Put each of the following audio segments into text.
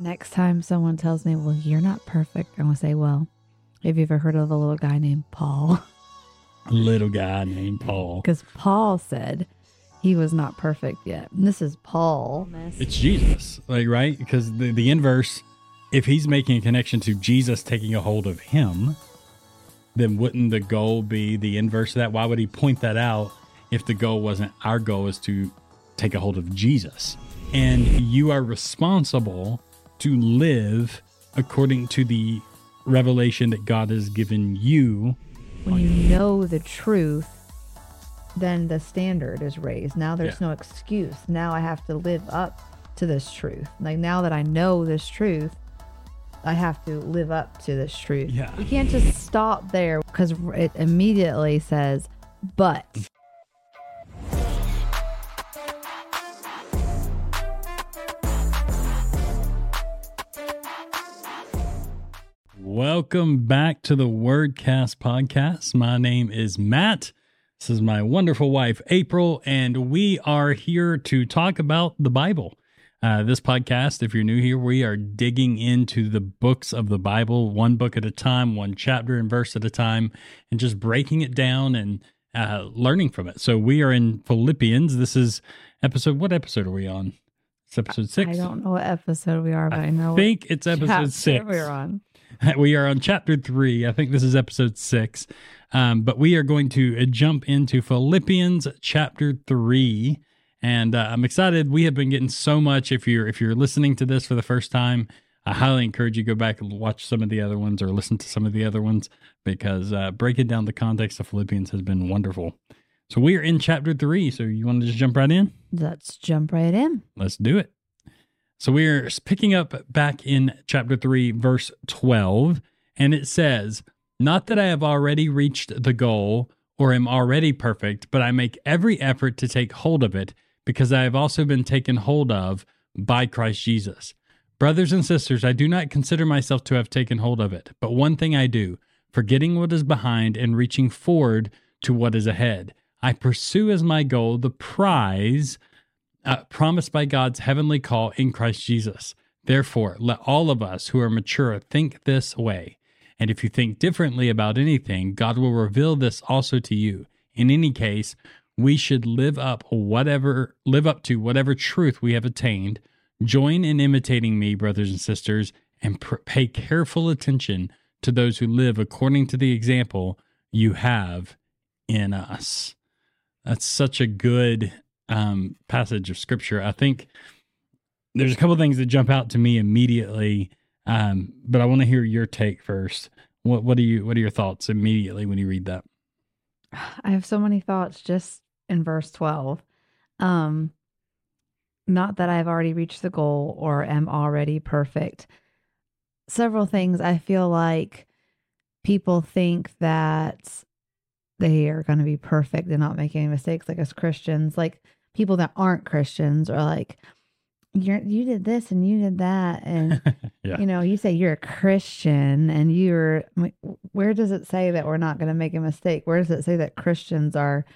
Next time someone tells me, well, you're not perfect, I'm going to say, well, have you ever heard of a little guy named Paul? A Little guy named Paul. Because Paul said he was not perfect yet. And this is Paul. It's Jesus, like, right? Because the, the inverse, if he's making a connection to Jesus taking a hold of him, then wouldn't the goal be the inverse of that? Why would he point that out if the goal wasn't our goal is to take a hold of Jesus? And you are responsible to live according to the revelation that God has given you. When you know the truth, then the standard is raised. Now there's Yeah. no excuse. Now I have to live up to this truth. Like now that I know this truth, I have to live up to this truth. Yeah. We can't just stop there because it immediately says, but. Welcome back to the Wordcast podcast. My name is Matt. This is my wonderful wife, April, and we are here to talk about the Bible. Uh, this podcast, if you're new here, we are digging into the books of the Bible, one book at a time, one chapter and verse at a time, and just breaking it down and uh, learning from it. So we are in Philippians. This is episode, what episode are we on? It's episode six. I don't know what episode we are, but I, know I think it's episode six. we're on. we are on chapter three. I think this is episode six. Um, but we are going to uh, jump into Philippians chapter three. And uh, I'm excited. We have been getting so much. If you're if you're listening to this for the first time, I highly encourage you to go back and watch some of the other ones or listen to some of the other ones because uh, breaking down the context of Philippians has been wonderful. So we are in chapter three. So you want to just jump right in? Let's jump right in. Let's do it. So we're picking up back in chapter 3, verse 12, and it says, Not that I have already reached the goal or am already perfect, but I make every effort to take hold of it because I have also been taken hold of by Christ Jesus. Brothers and sisters, I do not consider myself to have taken hold of it, but one thing I do, forgetting what is behind and reaching forward to what is ahead. I pursue as my goal the prize uh, promised by God's heavenly call in Christ Jesus. Therefore, let all of us who are mature think this way. And if you think differently about anything, God will reveal this also to you. In any case, we should live up whatever live up to whatever truth we have attained. Join in imitating me, brothers and sisters, and pr- pay careful attention to those who live according to the example you have in us. That's such a good um, passage of scripture. I think there's a couple things that jump out to me immediately, um, but I want to hear your take first. What what do you what are your thoughts immediately when you read that? I have so many thoughts just in verse 12. Um not that I've already reached the goal or am already perfect. Several things I feel like people think that they are going to be perfect and not make any mistakes like as Christians, like people that aren't Christians are like you're you did this and you did that and yeah, you know, you say you're a Christian and you're, where does it say that we're not going to make a mistake? Where does it say that Christians are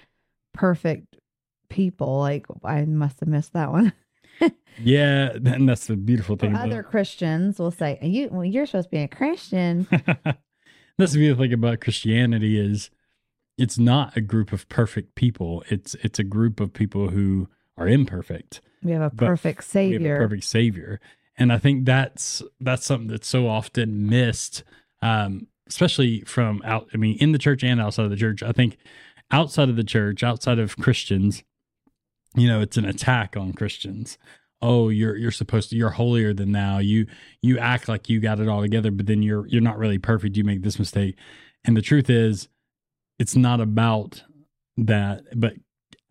perfect people? Like, I must have missed that one. yeah, and that's the beautiful thing. other Christians will say, you, well, you're supposed to be a Christian. that's the beautiful thing about Christianity is it's not a group of perfect people. It's it's a group of people who are imperfect. We have a perfect we savior. have a perfect savior and i think that's that's something that's so often missed um especially from out i mean in the church and outside of the church i think outside of the church outside of christians you know it's an attack on christians oh you're you're supposed to you're holier than thou you you act like you got it all together but then you're you're not really perfect you make this mistake and the truth is it's not about that but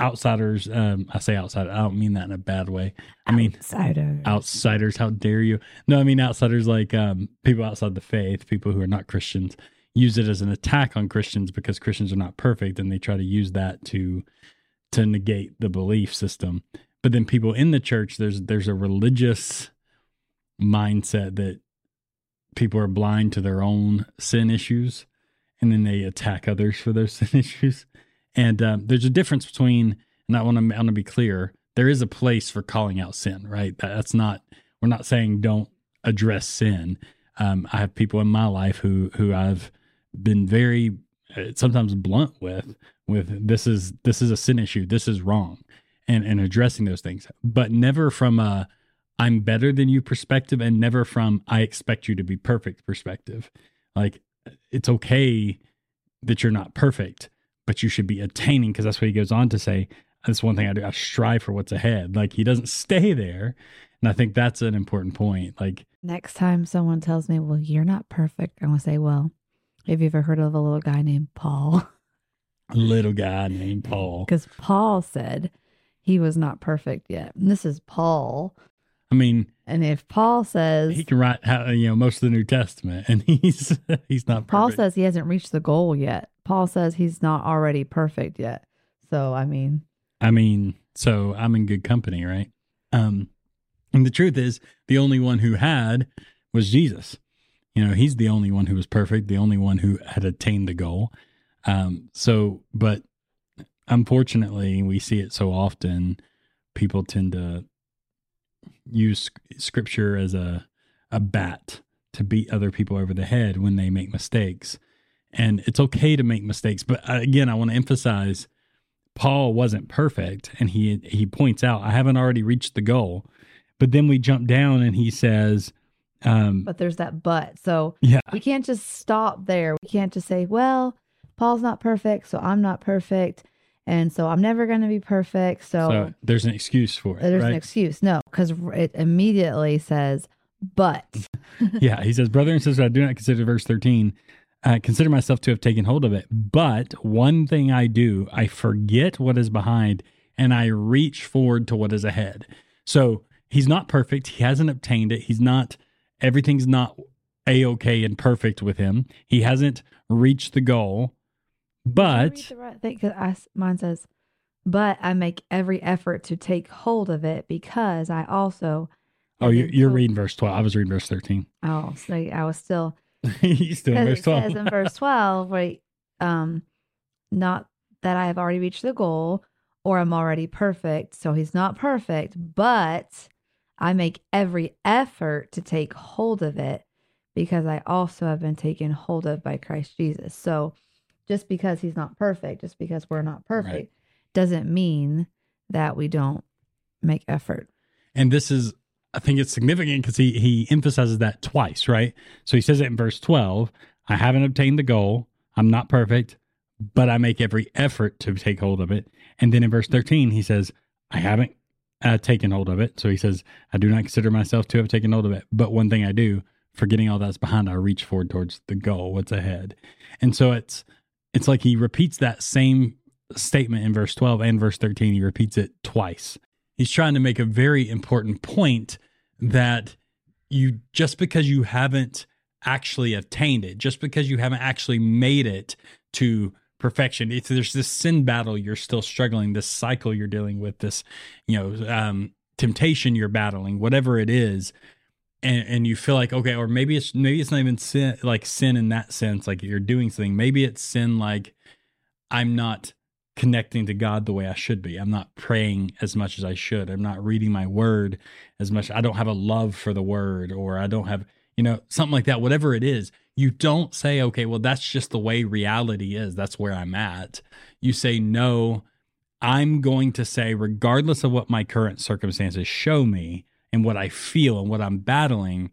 outsiders um i say outsider i don't mean that in a bad way. I mean Outsider. outsiders how dare you? No i mean outsiders like um people outside the faith people who are not christians use it as an attack on christians because christians are not perfect and they try to use that to to negate the belief system. But then people in the church there's there's a religious mindset that people are blind to their own sin issues and then they attack others for their sin issues and um, there's a difference between and i want to I want to be clear there is a place for calling out sin right That- that's not we're not saying don't address sin. Um, I have people in my life who who I've been very uh, sometimes blunt with with this is this is a sin issue. This is wrong, and and addressing those things, but never from a I'm better than you perspective, and never from I expect you to be perfect perspective. Like it's okay that you're not perfect, but you should be attaining because that's what he goes on to say. That's one thing I do. I strive for what's ahead. Like he doesn't stay there. And I think that's an important point. Like next time someone tells me, Well, you're not perfect, I'm gonna say, Well, have you ever heard of a little guy named Paul? A little guy named Paul. Because Paul said he was not perfect yet. And this is Paul. I mean, and if Paul says he can write how you know most of the New Testament, and he's he's not. Perfect. Paul says he hasn't reached the goal yet. Paul says he's not already perfect yet. So I mean, I mean, so I'm in good company, right? Um, and the truth is, the only one who had was Jesus. You know, he's the only one who was perfect, the only one who had attained the goal. Um, so, but unfortunately, we see it so often. People tend to use scripture as a a bat to beat other people over the head when they make mistakes. And it's okay to make mistakes, but uh, again, I want to emphasize Paul wasn't perfect and he he points out I haven't already reached the goal. But then we jump down and he says um but there's that but. So yeah. we can't just stop there. We can't just say, well, Paul's not perfect, so I'm not perfect. And so I'm never going to be perfect. So, so, there's an excuse for it. There's right? an excuse. No, because it immediately says, but. yeah. He says, Brother and sister, I do not consider verse 13. I consider myself to have taken hold of it. But one thing I do, I forget what is behind and I reach forward to what is ahead. So he's not perfect. He hasn't obtained it. He's not, everything's not a okay and perfect with him. He hasn't reached the goal but the right thing because I mine says, but I make every effort to take hold of it because I also. Oh, you're, you're reading verse 12. I was reading verse 13. Oh, so I was still. you still in verse 12. It says in verse 12, right? Um, not that I have already reached the goal or I'm already perfect. So he's not perfect, but I make every effort to take hold of it because I also have been taken hold of by Christ Jesus. So just because he's not perfect, just because we're not perfect, right. doesn't mean that we don't make effort. And this is, I think it's significant because he he emphasizes that twice, right? So he says it in verse 12 I haven't obtained the goal, I'm not perfect, but I make every effort to take hold of it. And then in verse 13, he says, I haven't uh, taken hold of it. So he says, I do not consider myself to have taken hold of it. But one thing I do, forgetting all that's behind, I reach forward towards the goal, what's ahead. And so it's it's like he repeats that same statement in verse 12 and verse 13. He repeats it twice. He's trying to make a very important point that you just because you haven't actually attained it, just because you haven't actually made it to perfection, it's, there's this sin battle you're still struggling, this cycle you're dealing with, this, you know, um, temptation you're battling, whatever it is and and you feel like okay or maybe it's maybe it's not even sin like sin in that sense like you're doing something. Maybe it's sin like i'm not connecting to god the way i should be. I'm not praying as much as i should. I'm not reading my word as much. I don't have a love for the word or i don't have you know something like that whatever it is. You don't say okay well that's just the way reality is. That's where i'm at. You say no i'm going to say regardless of what my current circumstances show me and what I feel and what I'm battling,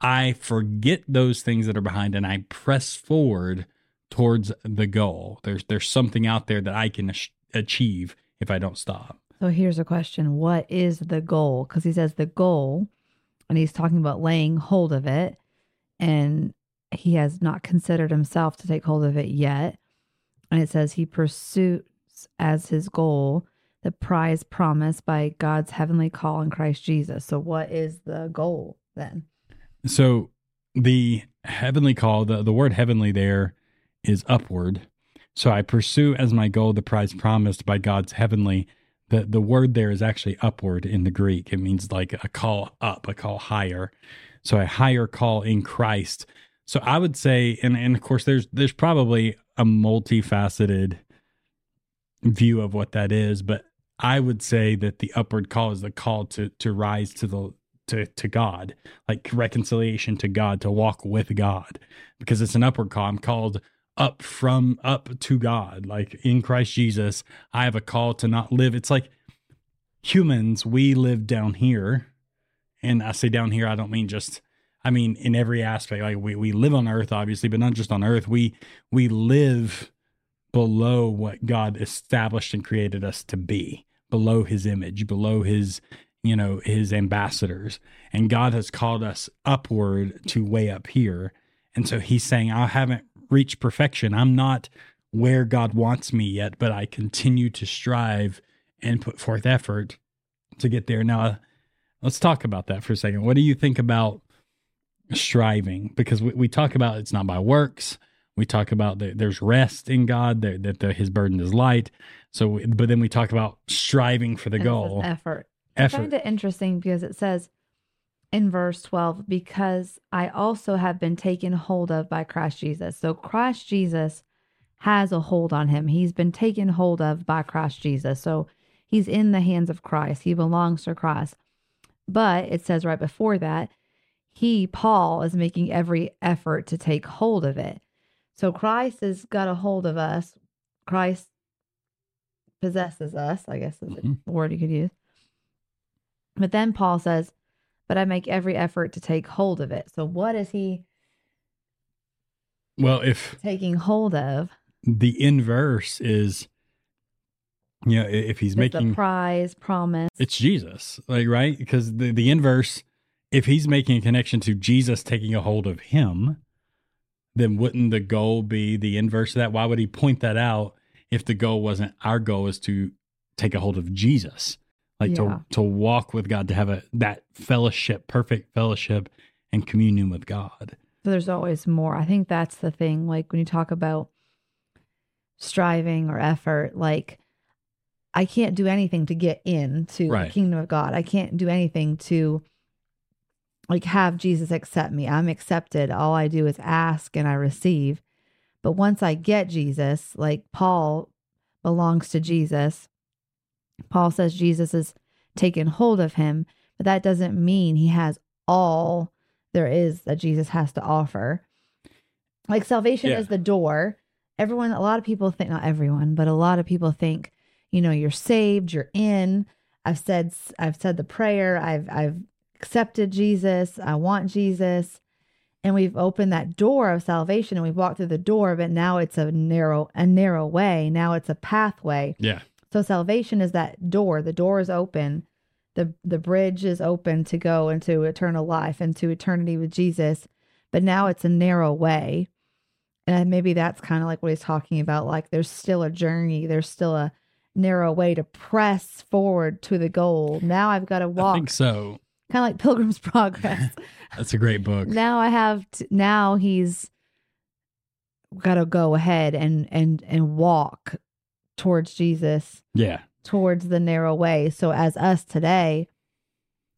I forget those things that are behind and I press forward towards the goal. There's there's something out there that I can achieve if I don't stop. So here's a question, what is the goal? Cuz he says the goal and he's talking about laying hold of it and he has not considered himself to take hold of it yet. And it says he pursues as his goal the prize promised by God's heavenly call in Christ Jesus. So, what is the goal then? So, the heavenly call, the, the word heavenly there is upward. So, I pursue as my goal the prize promised by God's heavenly. The, the word there is actually upward in the Greek. It means like a call up, a call higher. So, a higher call in Christ. So, I would say, and, and of course, there's there's probably a multifaceted view of what that is, but I would say that the upward call is the call to to rise to the to to God, like reconciliation to God, to walk with God, because it's an upward call. I'm called up from up to God, like in Christ Jesus. I have a call to not live. It's like humans, we live down here, and I say down here, I don't mean just. I mean, in every aspect, like we, we live on earth, obviously, but not just on earth. We we live below what God established and created us to be, below his image, below his, you know, his ambassadors. And God has called us upward to way up here. And so he's saying, I haven't reached perfection. I'm not where God wants me yet, but I continue to strive and put forth effort to get there. Now, let's talk about that for a second. What do you think about striving? Because we, we talk about it's not by works, we talk about that there's rest in God, that, that the, His burden is light. So, but then we talk about striving for the goal, effort. effort. I find it interesting because it says in verse 12, because I also have been taken hold of by Christ Jesus. So Christ Jesus has a hold on him. He's been taken hold of by Christ Jesus. So he's in the hands of Christ. He belongs to Christ. But it says right before that, he, Paul, is making every effort to take hold of it. So Christ has got a hold of us. Christ possesses us, I guess is Mhm. the word you could use. But then Paul says, But I make every effort to take hold of it. So what is he well, if taking hold of? the inverse is, you know, if he's making the prize, promise. it's Jesus, like right? Because the the inverse, if he's making a connection to Jesus taking a hold of him, then wouldn't the goal be the inverse of that? Why would he point that out if the goal wasn't our goal is to take a hold of Jesus, like Yeah. to to walk with God, to have a that fellowship, perfect fellowship and communion with God. So there's always more. I think that's the thing. Like when you talk about striving or effort, like I can't do anything to get into Right. the kingdom of God. I can't do anything to like have Jesus accept me. I'm accepted. All I do is ask and I receive. But once I get Jesus, like Paul belongs to Jesus, Paul says Jesus has taken hold of him, but that doesn't mean he has all there is that Jesus has to offer. Like salvation Yeah. is the door. Everyone, a lot of people think, not everyone, but a lot of people think, you know, you're saved, you're in. I've said, I've said the prayer. I've, I've accepted Jesus. I want Jesus. And we've opened that door of salvation and we've walked through the door, but now it's a narrow, a narrow way. Now it's a pathway. Yeah. So salvation is that door. The door is open. The the bridge is open to go into eternal life, into eternity with Jesus. But now it's a narrow way. And maybe that's kind of like what he's talking about. Like there's still a journey, there's still a narrow way to press forward to the goal. Now I've got to I walk think so. Kind of like Pilgrim's Progress. That's a great book. now I have to, now he's got to go ahead and and and walk towards Jesus yeah. towards the narrow way. So as us today,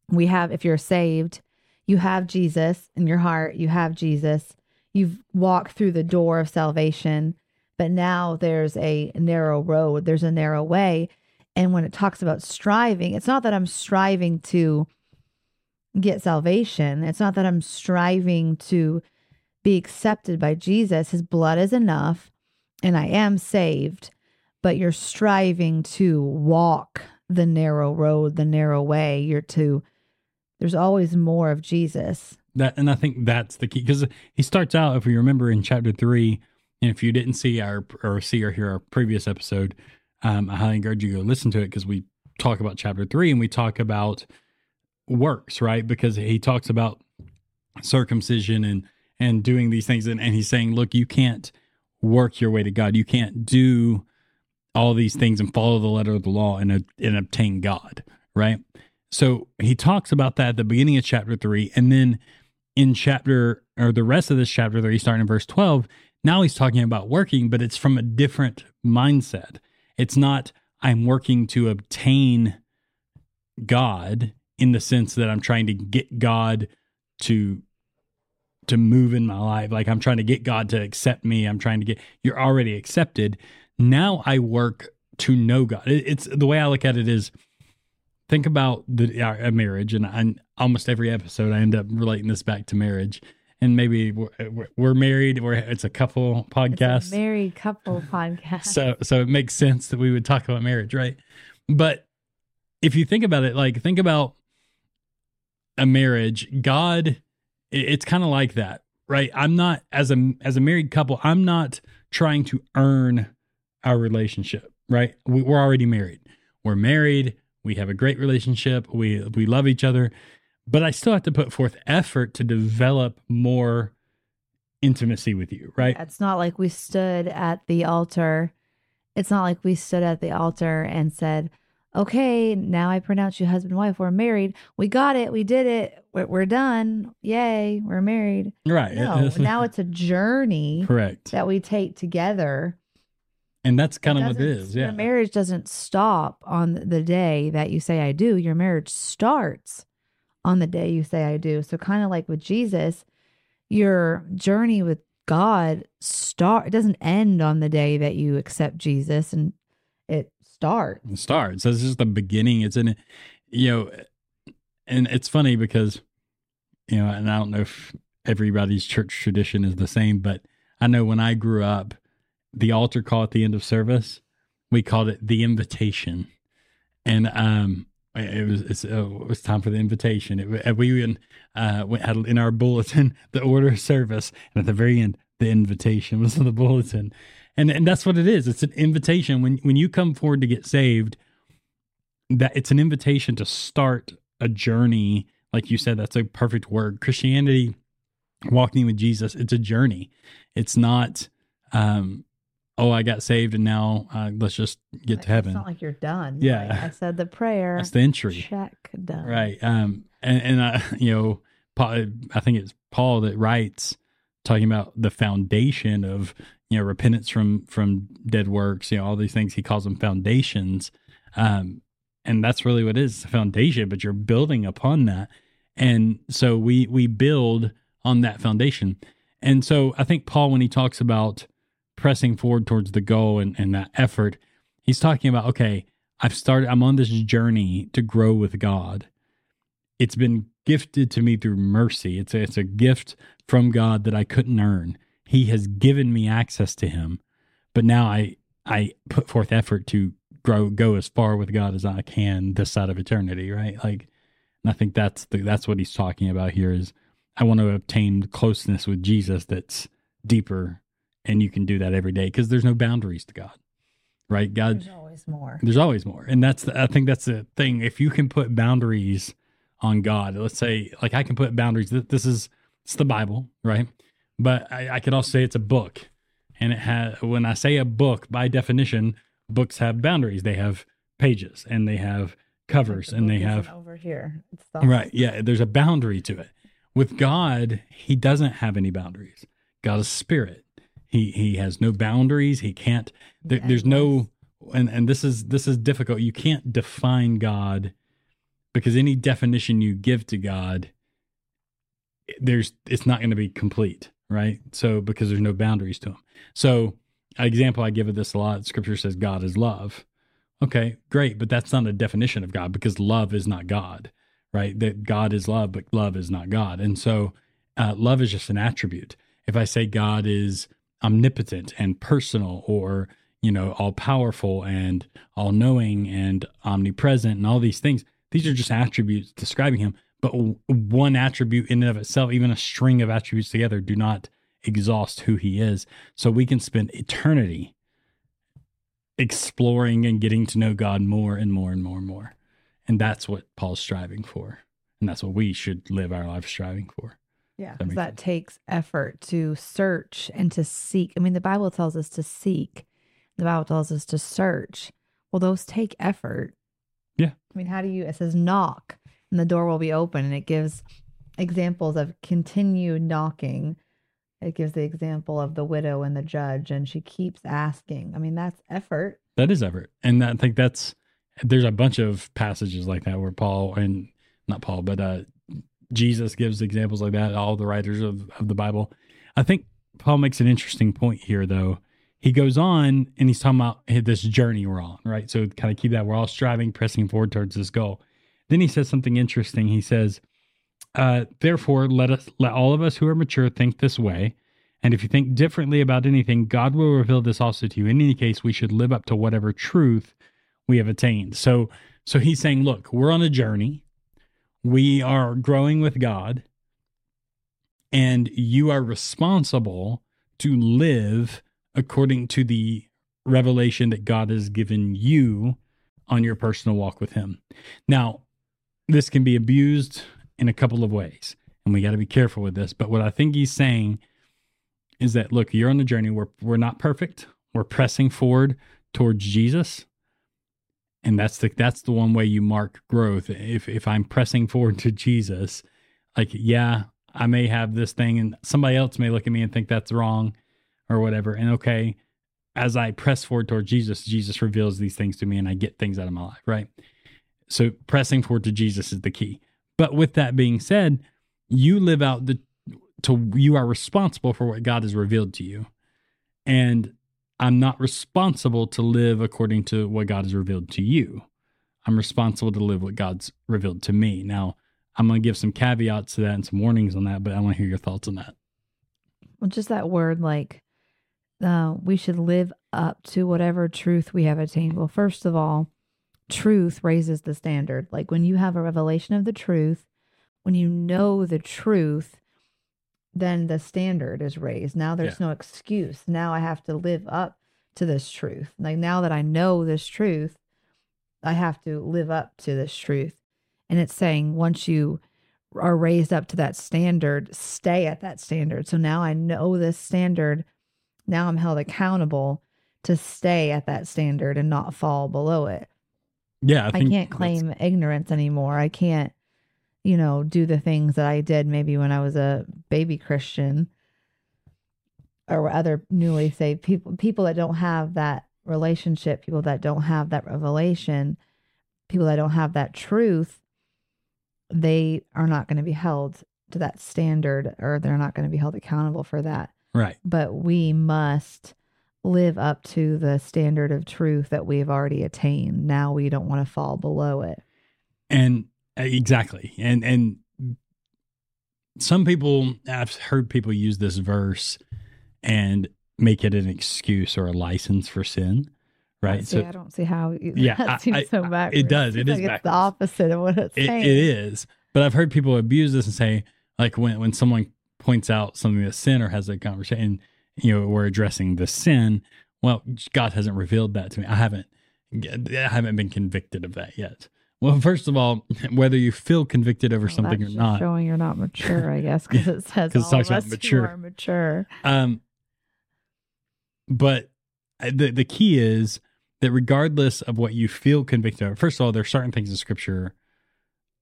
we have if you're saved, you have Jesus in your heart, you have Jesus. You've walked through the door of salvation, but now there's a narrow road, there's a narrow way. And when it talks about striving, it's not that I'm striving to get salvation. It's not that I'm striving to be accepted by Jesus. His blood is enough and I am saved but you're striving to walk the narrow road, the narrow way. You're to, there's always more of Jesus. That and I think that's the key because he starts out, if we remember in chapter three, and if you didn't see our or see or hear our previous episode, um, I highly encourage you to go listen to it because we talk about chapter three and we talk about works, right? Because he talks about circumcision and and doing these things, and, and he's saying, look, you can't work your way to God. You can't do all these things and follow the letter of the law and and obtain God, right? So he talks about that at the beginning of chapter three, and then in chapter or the rest of this chapter three, starting in verse twelve, now he's talking about working, but it's from a different mindset. It's not I'm working to obtain God in the sense that I'm trying to get God to to move in my life. Like I'm trying to get God to accept me. I'm trying to get you're already accepted. Now I work to know God. It- It's the way I look at it is think about the a marriage, and I, almost every episode I end up relating this back to marriage. And maybe we're, we're married, or it's a couple podcast, a married couple podcast. so so it makes sense that we would talk about marriage, right? But if you think about it, like think about a marriage, God, it's kind of like that, right? I'm not as a as a married couple, I'm not trying to earn our relationship, right? We, we're already married. We're married. We have a great relationship. We we love each other, but I still have to put forth effort to develop more intimacy with you, right? It's not like we stood at the altar. It's not like we stood at the altar and said, okay, now I pronounce you husband and wife. We're married. We got it. We did it. We're, we're done. Yay. We're married. Right. No, now it's a journey correct. that we take together. And that's kind of what it is. Yeah. Your marriage doesn't stop on the day that you say I do. Your marriage starts on the day you say I do. So kind of like with Jesus, your journey with God start it doesn't end on the day that you accept Jesus and it starts. It starts. This is the beginning. It's in, you know, and it's funny because, you know, and I don't know if everybody's church tradition is the same, but I know when I grew up, the altar call at the end of service, we called it the invitation, and um, it was uh, it was time for the invitation. It, we even uh, had in our bulletin the order of service, and at the very end, the invitation was in the bulletin, and and that's what it is. It's an invitation when when you come forward to get saved. That it's an invitation to start a journey, like you said. That's a perfect word. Christianity, walking with Jesus, it's a journey. It's not. um Oh, I got saved, and now uh, let's just get to heaven. It's not like you're done. Yeah. Like I said the prayer. That's the entry. Check done. right um and and uh, you know paul i think it's paul that writes talking about the foundation of you know repentance from from dead works you know all these things he calls them foundations um and that's really what it is the foundation but you're building upon that and so we we build on that foundation and so i think paul when he talks about pressing forward towards the goal and, and that effort he's talking about okay I've started, I'm on this journey to grow with God. It's been gifted to me through mercy. It's a, it's a gift from God that I couldn't earn. He has given me access to him. But now I, I put forth effort to grow, go as far with God as I can this side of eternity. Right. Like, and I think that's the, that's what he's talking about here is I want to obtain closeness with Jesus that's deeper. And you can do that every day because there's no boundaries to God. Right. God, There's always more. there's always more and that's the, i think that's the thing if you can put boundaries on god let's say like i can put boundaries Th- this is it's the bible right but i, I could also say it's a book and it has when i say a book by definition books have boundaries they have pages and they have covers The and they have over here. Right. Yeah. There's a boundary to it. With God, He doesn't have any boundaries. God is spirit. He He has no boundaries. He can't. There, there's no. And and this is this is difficult. You can't define God because any definition you give to God, there's it's not going to be complete, right? So because there's no boundaries to them. So an example I give of this a lot. Scripture says God is love. Okay, great, but that's not a definition of God because love is not God right? That God is love, but love is not God. And so uh, love is just an attribute. If I say God is omnipotent and personal or, you know, all powerful and all knowing and omnipresent and all these things, these are just attributes describing him. But one attribute in and of itself, even a string of attributes together, do not exhaust who he is. So we can spend eternity exploring and getting to know God more and more and more and more. And that's what Paul's striving for. And that's what we should live our life striving for. Yeah, That that takes effort to search and to seek. I mean, the Bible tells us to seek. The Bible tells us to search. Well, those take effort. Yeah. I mean, how do you? It says knock, and the door will be open, and it gives examples of continued knocking. It gives the example of the widow and the judge, and she keeps asking. I mean, that's effort. That is effort. And I think that's, there's a bunch of passages like that where Paul, and not Paul, but uh, Jesus gives examples like that, all the writers of, of the Bible. I think Paul makes an interesting point here, though. He goes on and he's talking about this journey we're on, right? So kind of keep that. We're all striving, pressing forward towards this goal. Then he says something interesting. He says, uh, "Therefore, let us let all of us who are mature think this way." And if you think differently about anything, God will reveal this also to you. In any case, we should live up to whatever truth we have attained. So, so he's saying, look, we're on a journey. We are growing with God, and you are responsible to live according to the revelation that God has given you on your personal walk with Him. Now, this can be abused in a couple of ways, and we got to be careful with this. But what I think he's saying is that look, you're on the journey. We're we're not perfect. We're pressing forward towards Jesus. And that's the that's the one way you mark growth. If if I'm pressing forward to Jesus, like yeah, I may have this thing and somebody else may look at me and think that's wrong or whatever. And okay, as I press forward toward Jesus, Jesus reveals these things to me and I get things out of my life, right? So pressing forward to Jesus is the key. But with that being said, you live out the to you are responsible for what God has revealed to you. And I'm not responsible to live according to what God has revealed to you. I'm responsible to live what God's revealed to me. Now, I'm going to give some caveats to that and some warnings on that, but I want to hear your thoughts on that. Well, just that word, like, uh, we should live up to whatever truth we have attained. Well, first of all, truth raises the standard. Like, when you have a revelation of the truth, when you know the truth, then the standard is raised. Now there's yeah. no excuse. Now I have to live up to this truth. Like now that I know this truth, I have to live up to this truth. And it's saying once you are raised up to that standard, stay at that standard. So now I know this standard. Now I'm held accountable to stay at that standard and not fall below it. Yeah, I, I can't claim ignorance anymore. I can't you know, do the things that I did maybe when I was a baby Christian or other newly saved people, people that don't have that relationship, people that don't have that revelation, people that don't have that truth, they are not going to be held to that standard or they're not going to be held accountable for that. Right. But we must live up to the standard of truth that we've already attained. Now we don't want to fall below it. And uh, Exactly. And and some people I've heard people use this verse and make it an excuse or a license for sin. Right. See, so I don't see how you, yeah, that seems I, so backwards. It does. It is like it's the opposite of what it's it, saying. It is. But I've heard people abuse this and say, like when when someone points out something that's sin or has a conversation, you know, we're addressing the sin. Well, God hasn't revealed that to me. I haven't I haven't been convicted of that yet. Well, first of all, whether you feel convicted over well, something or not, showing you're not mature, I guess, because it says all it talks about mature. are mature. Um, but uh, the the key is that regardless of what you feel convicted of, first of all, there are certain things in Scripture.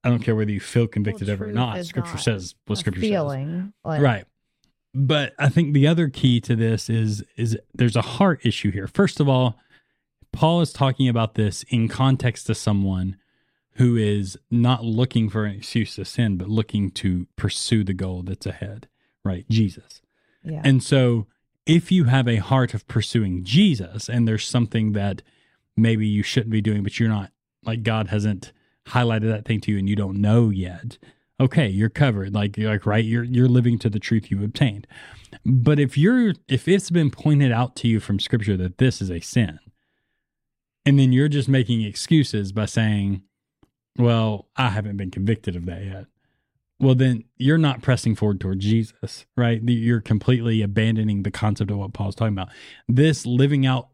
I don't care whether you feel convicted well, of it or not. Scripture not says what Scripture feeling, says, like, right? But I think the other key to this is is there's a heart issue here. First of all, Paul is talking about this in context to someone who is not looking for an excuse to sin, but looking to pursue the goal that's ahead, right? Jesus. Yeah. And so if you have a heart of pursuing Jesus and there's something that maybe you shouldn't be doing, but you're not like God hasn't highlighted that thing to you and you don't know yet, okay, you're covered. Like you're like, right, you're you're living to the truth you obtained. But if you're if it's been pointed out to you from scripture that this is a sin, and then you're just making excuses by saying, well, I haven't been convicted of that yet. Well, then you're not pressing forward toward Jesus, right? You're completely abandoning the concept of what Paul's talking about. This living out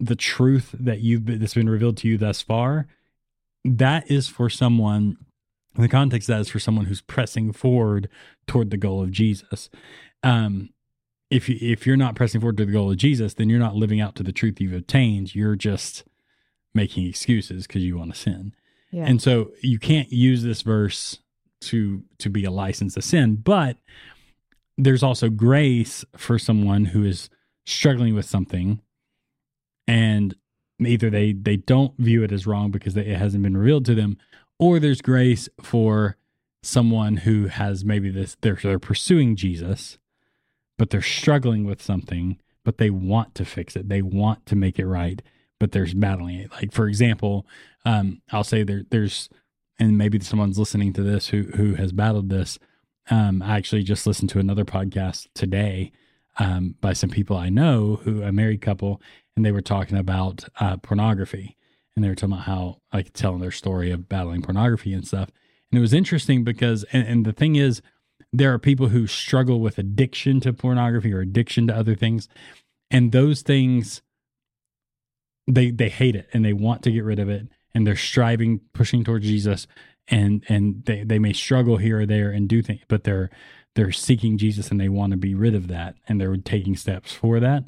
the truth that you've been, that's been revealed to you thus far, that is for someone. The context that is for someone who's pressing forward toward the goal of Jesus. Um, if you, if you're not pressing forward to the goal of Jesus, then you're not living out to the truth you've obtained. You're just making excuses because you want to sin. Yeah. And so you can't use this verse to to be a license to sin, but there's also grace for someone who is struggling with something and either they they don't view it as wrong because it hasn't been revealed to them or there's grace for someone who has maybe this they're they're pursuing Jesus but they're struggling with something but they want to fix it. They want to make it right but there's battling it. Like for example um, I'll say there there's and maybe someone's listening to this who who has battled this. Um, I actually just listened to another podcast today um, by some people I know who a married couple, and they were talking about uh, pornography, and they were talking about how like telling their story of battling pornography and stuff. And it was interesting because, and, and the thing is, there are people who struggle with addiction to pornography or addiction to other things, and those things they they hate it and they want to get rid of it. And they're striving pushing towards jesus. And and they they may struggle here or there and do things but they're they're seeking jesus and they want to be rid of that. And they're taking steps for that.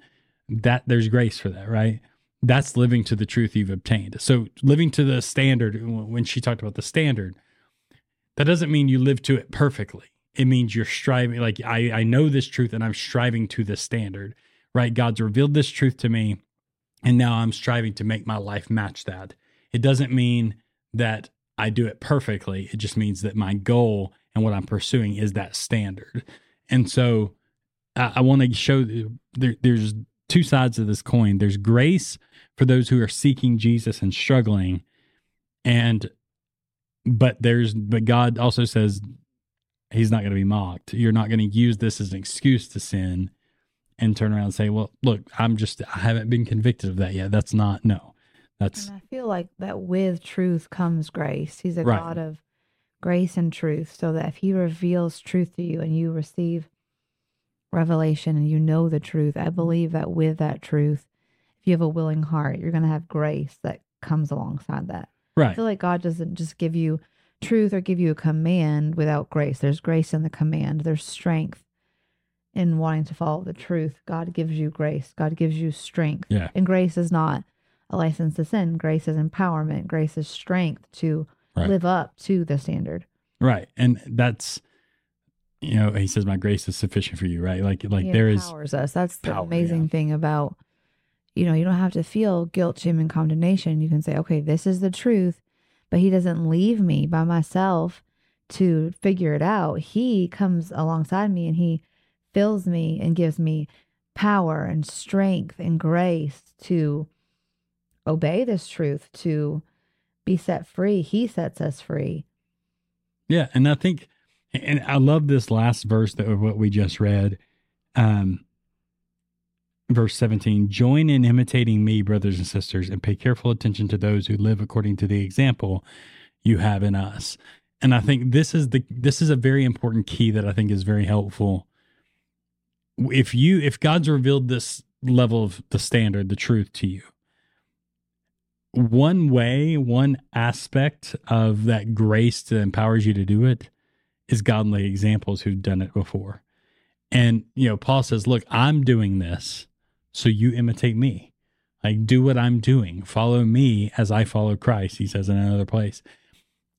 That there's grace for that right that's living to the truth you've obtained so living to the standard when she talked about the standard that doesn't mean you live to it perfectly it means you're striving like i i know this truth and i'm striving to the standard right god's revealed this truth to me and now I'm striving to make my life match that. It doesn't mean that I do it perfectly. It just means that my goal and what I'm pursuing is that standard. And so I, I want to show there, there's two sides of this coin. There's grace for those who are seeking Jesus and struggling. And, but there's, but God also says he's not going to be mocked. You're not going to use this as an excuse to sin and turn around and say, "Well, look, I'm just I haven't been convicted of that yet." That's not no. That's and I feel like that with truth comes grace. He's a right. God of grace and truth, so that if he reveals truth to you and you receive revelation and you know the truth, I believe that with that truth, if you have a willing heart, you're going to have grace that comes alongside that. Right. I feel like God doesn't just give you truth or give you a command without grace. There's grace in the command. There's strength in wanting to follow the truth. God gives you grace. God gives you strength. Yeah. And grace is not a license to sin. Grace is empowerment. Grace is strength to right. live up to the standard. Right. And that's you know, he says my grace is sufficient for you, right? Like like he there empowers us. That's the amazing yeah. thing about you know, you don't have to feel guilt, shame, and condemnation. You can say, okay, this is the truth, but he doesn't leave me by myself to figure it out. He comes alongside me and he fills me and gives me power and strength and grace to obey this truth, to be set free. He sets us free. Yeah. And I think, and I love this last verse that of what we just read. Um, verse 17 join in imitating me brothers and sisters and pay careful attention to those who live according to the example you have in us and i think this is the this is a very important key that i think is very helpful if you if God's revealed this level of the standard, the truth to you, one way, one aspect of that grace that empowers you to do it is godly examples who've done it before. And you know, Paul says, "Look, I'm doing this, so you imitate me. Like do what I'm doing. Follow me as I follow Christ." He says in another place.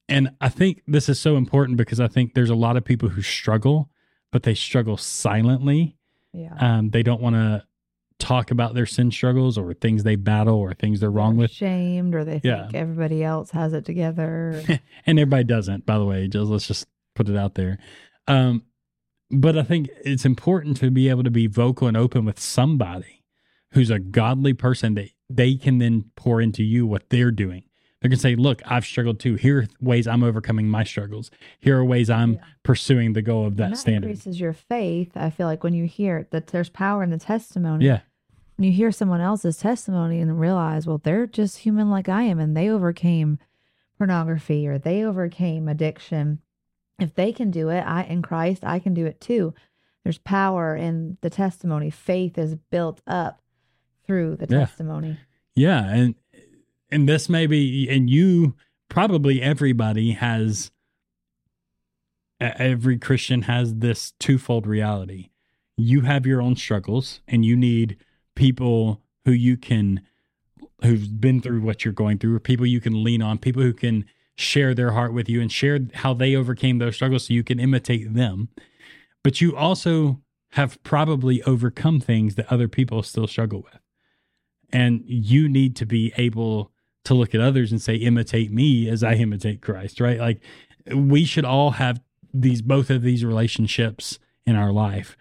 And I think this is so important because I think there's a lot of people who struggle, but they struggle silently yeah. Um, they don't want to talk about their sin struggles or things they battle or things they're wrong they're with. Shamed or they think yeah. everybody else has it together. and everybody doesn't, by the way. Just let's just put it out there. Um, but I think it's important to be able to be vocal and open with somebody who's a godly person that they can then pour into you what they're doing. They can say, look, I've struggled too. Here are ways I'm overcoming my struggles. Here are ways I'm yeah. pursuing the goal of that, that standard. increases your faith. I feel like when you hear that there's power in the testimony. Yeah. When you hear someone else's testimony and realize, well, they're just human like I am and they overcame pornography or they overcame addiction. If they can do it, I in Christ, I can do it too. There's power in the testimony. Faith is built up through the yeah. testimony. Yeah, and and this may be, and you probably everybody has, every Christian has this twofold reality. You have your own struggles, and you need people who you can, who've been through what you're going through, or people you can lean on, people who can share their heart with you and share how they overcame those struggles so you can imitate them. But you also have probably overcome things that other people still struggle with. And you need to be able to look at others and say, imitate me as I imitate Christ, right? Like we should all have these, both of these relationships in our life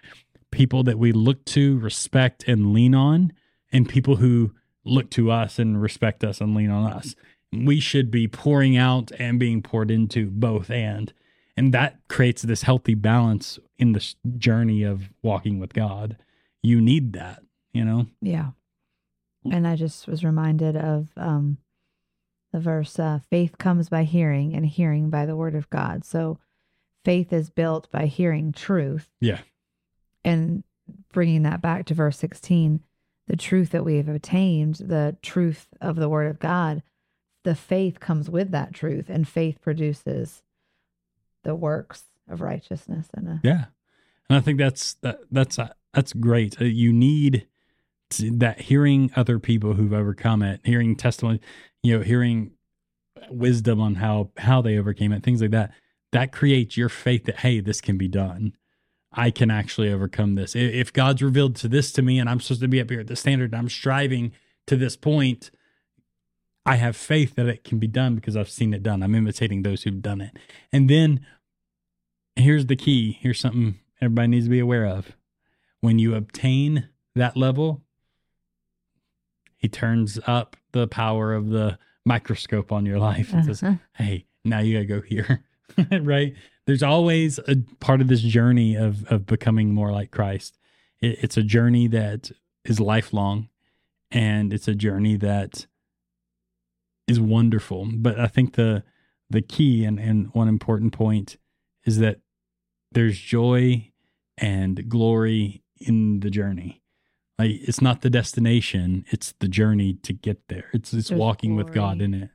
people that we look to, respect, and lean on, and people who look to us and respect us and lean on us. We should be pouring out and being poured into both and and that creates this healthy balance in the journey of walking with God. You need that, you know? Yeah. And I just was reminded of um, the verse uh, faith comes by hearing, and hearing by the word of God. So faith is built by hearing truth. Yeah. And bringing that back to verse 16, the truth that we have obtained, the truth of the word of God, the faith comes with that truth, and faith produces the works of righteousness and a yeah. And i think that's that that's uh, that's great. Uh, you need to, that hearing other people who've overcome it hearing testimony you know hearing wisdom on how how they overcame it things like that that creates your faith that hey this can be done. I can actually overcome this. If god's revealed to this to me and i'm supposed to be up here at the standard i'm striving to this point I have faith that it can be done because I've seen it done. I'm imitating those who've done it. And then here's the key. Here's something everybody needs to be aware of. When you obtain that level, he turns up the power of the microscope on your life and uh-huh. says, Hey, now you gotta go here. right? There's always a part of this journey of of becoming more like Christ. It, it's a journey that is lifelong and it's a journey that is wonderful. But I think the the key and, and one important point is that there's joy and glory in the journey. Like it's not the destination, it's the journey to get there. It's it's there's walking glory. with God in it.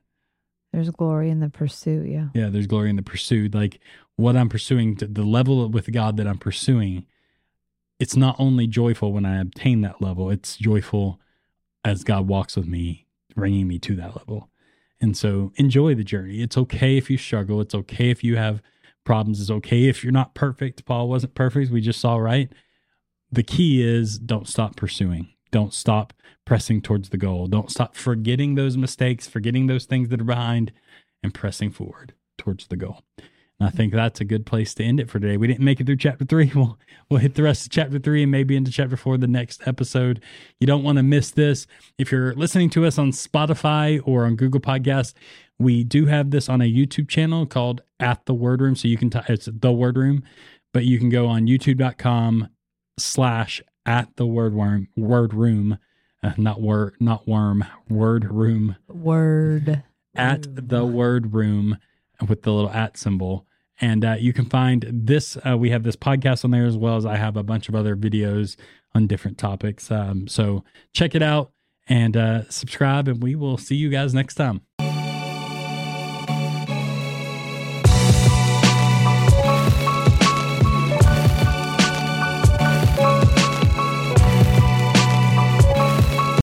There's glory in the pursuit, yeah. Yeah, there's glory in the pursuit. Like what I'm pursuing, to the level with God that I'm pursuing, it's not only joyful when I obtain that level, it's joyful as God walks with me, bringing me to that level. And so enjoy the journey. It's okay if you struggle. It's okay if you have problems. It's okay if you're not perfect. Paul wasn't perfect. We just saw, right? The key is don't stop pursuing. Don't stop pressing towards the goal. Don't stop forgetting those mistakes, forgetting those things that are behind, and pressing forward towards the goal. I think that's a good place to end it for today. We didn't make it through chapter three. We'll we'll hit the rest of chapter three and maybe into chapter four the next episode. You don't want to miss this. If you're listening to us on Spotify or on Google Podcasts, we do have this on a YouTube channel called At the Word Room. So you can t- it's the Word Room, but you can go on YouTube.com slash at the Word Worm Word Room, uh, not word not worm Word Room Word at the Word Room with the little at symbol and uh, you can find this, uh, we have this podcast on there as well as I have a bunch of other videos on different topics. Um, so check it out and uh, subscribe, and we will see you guys next time.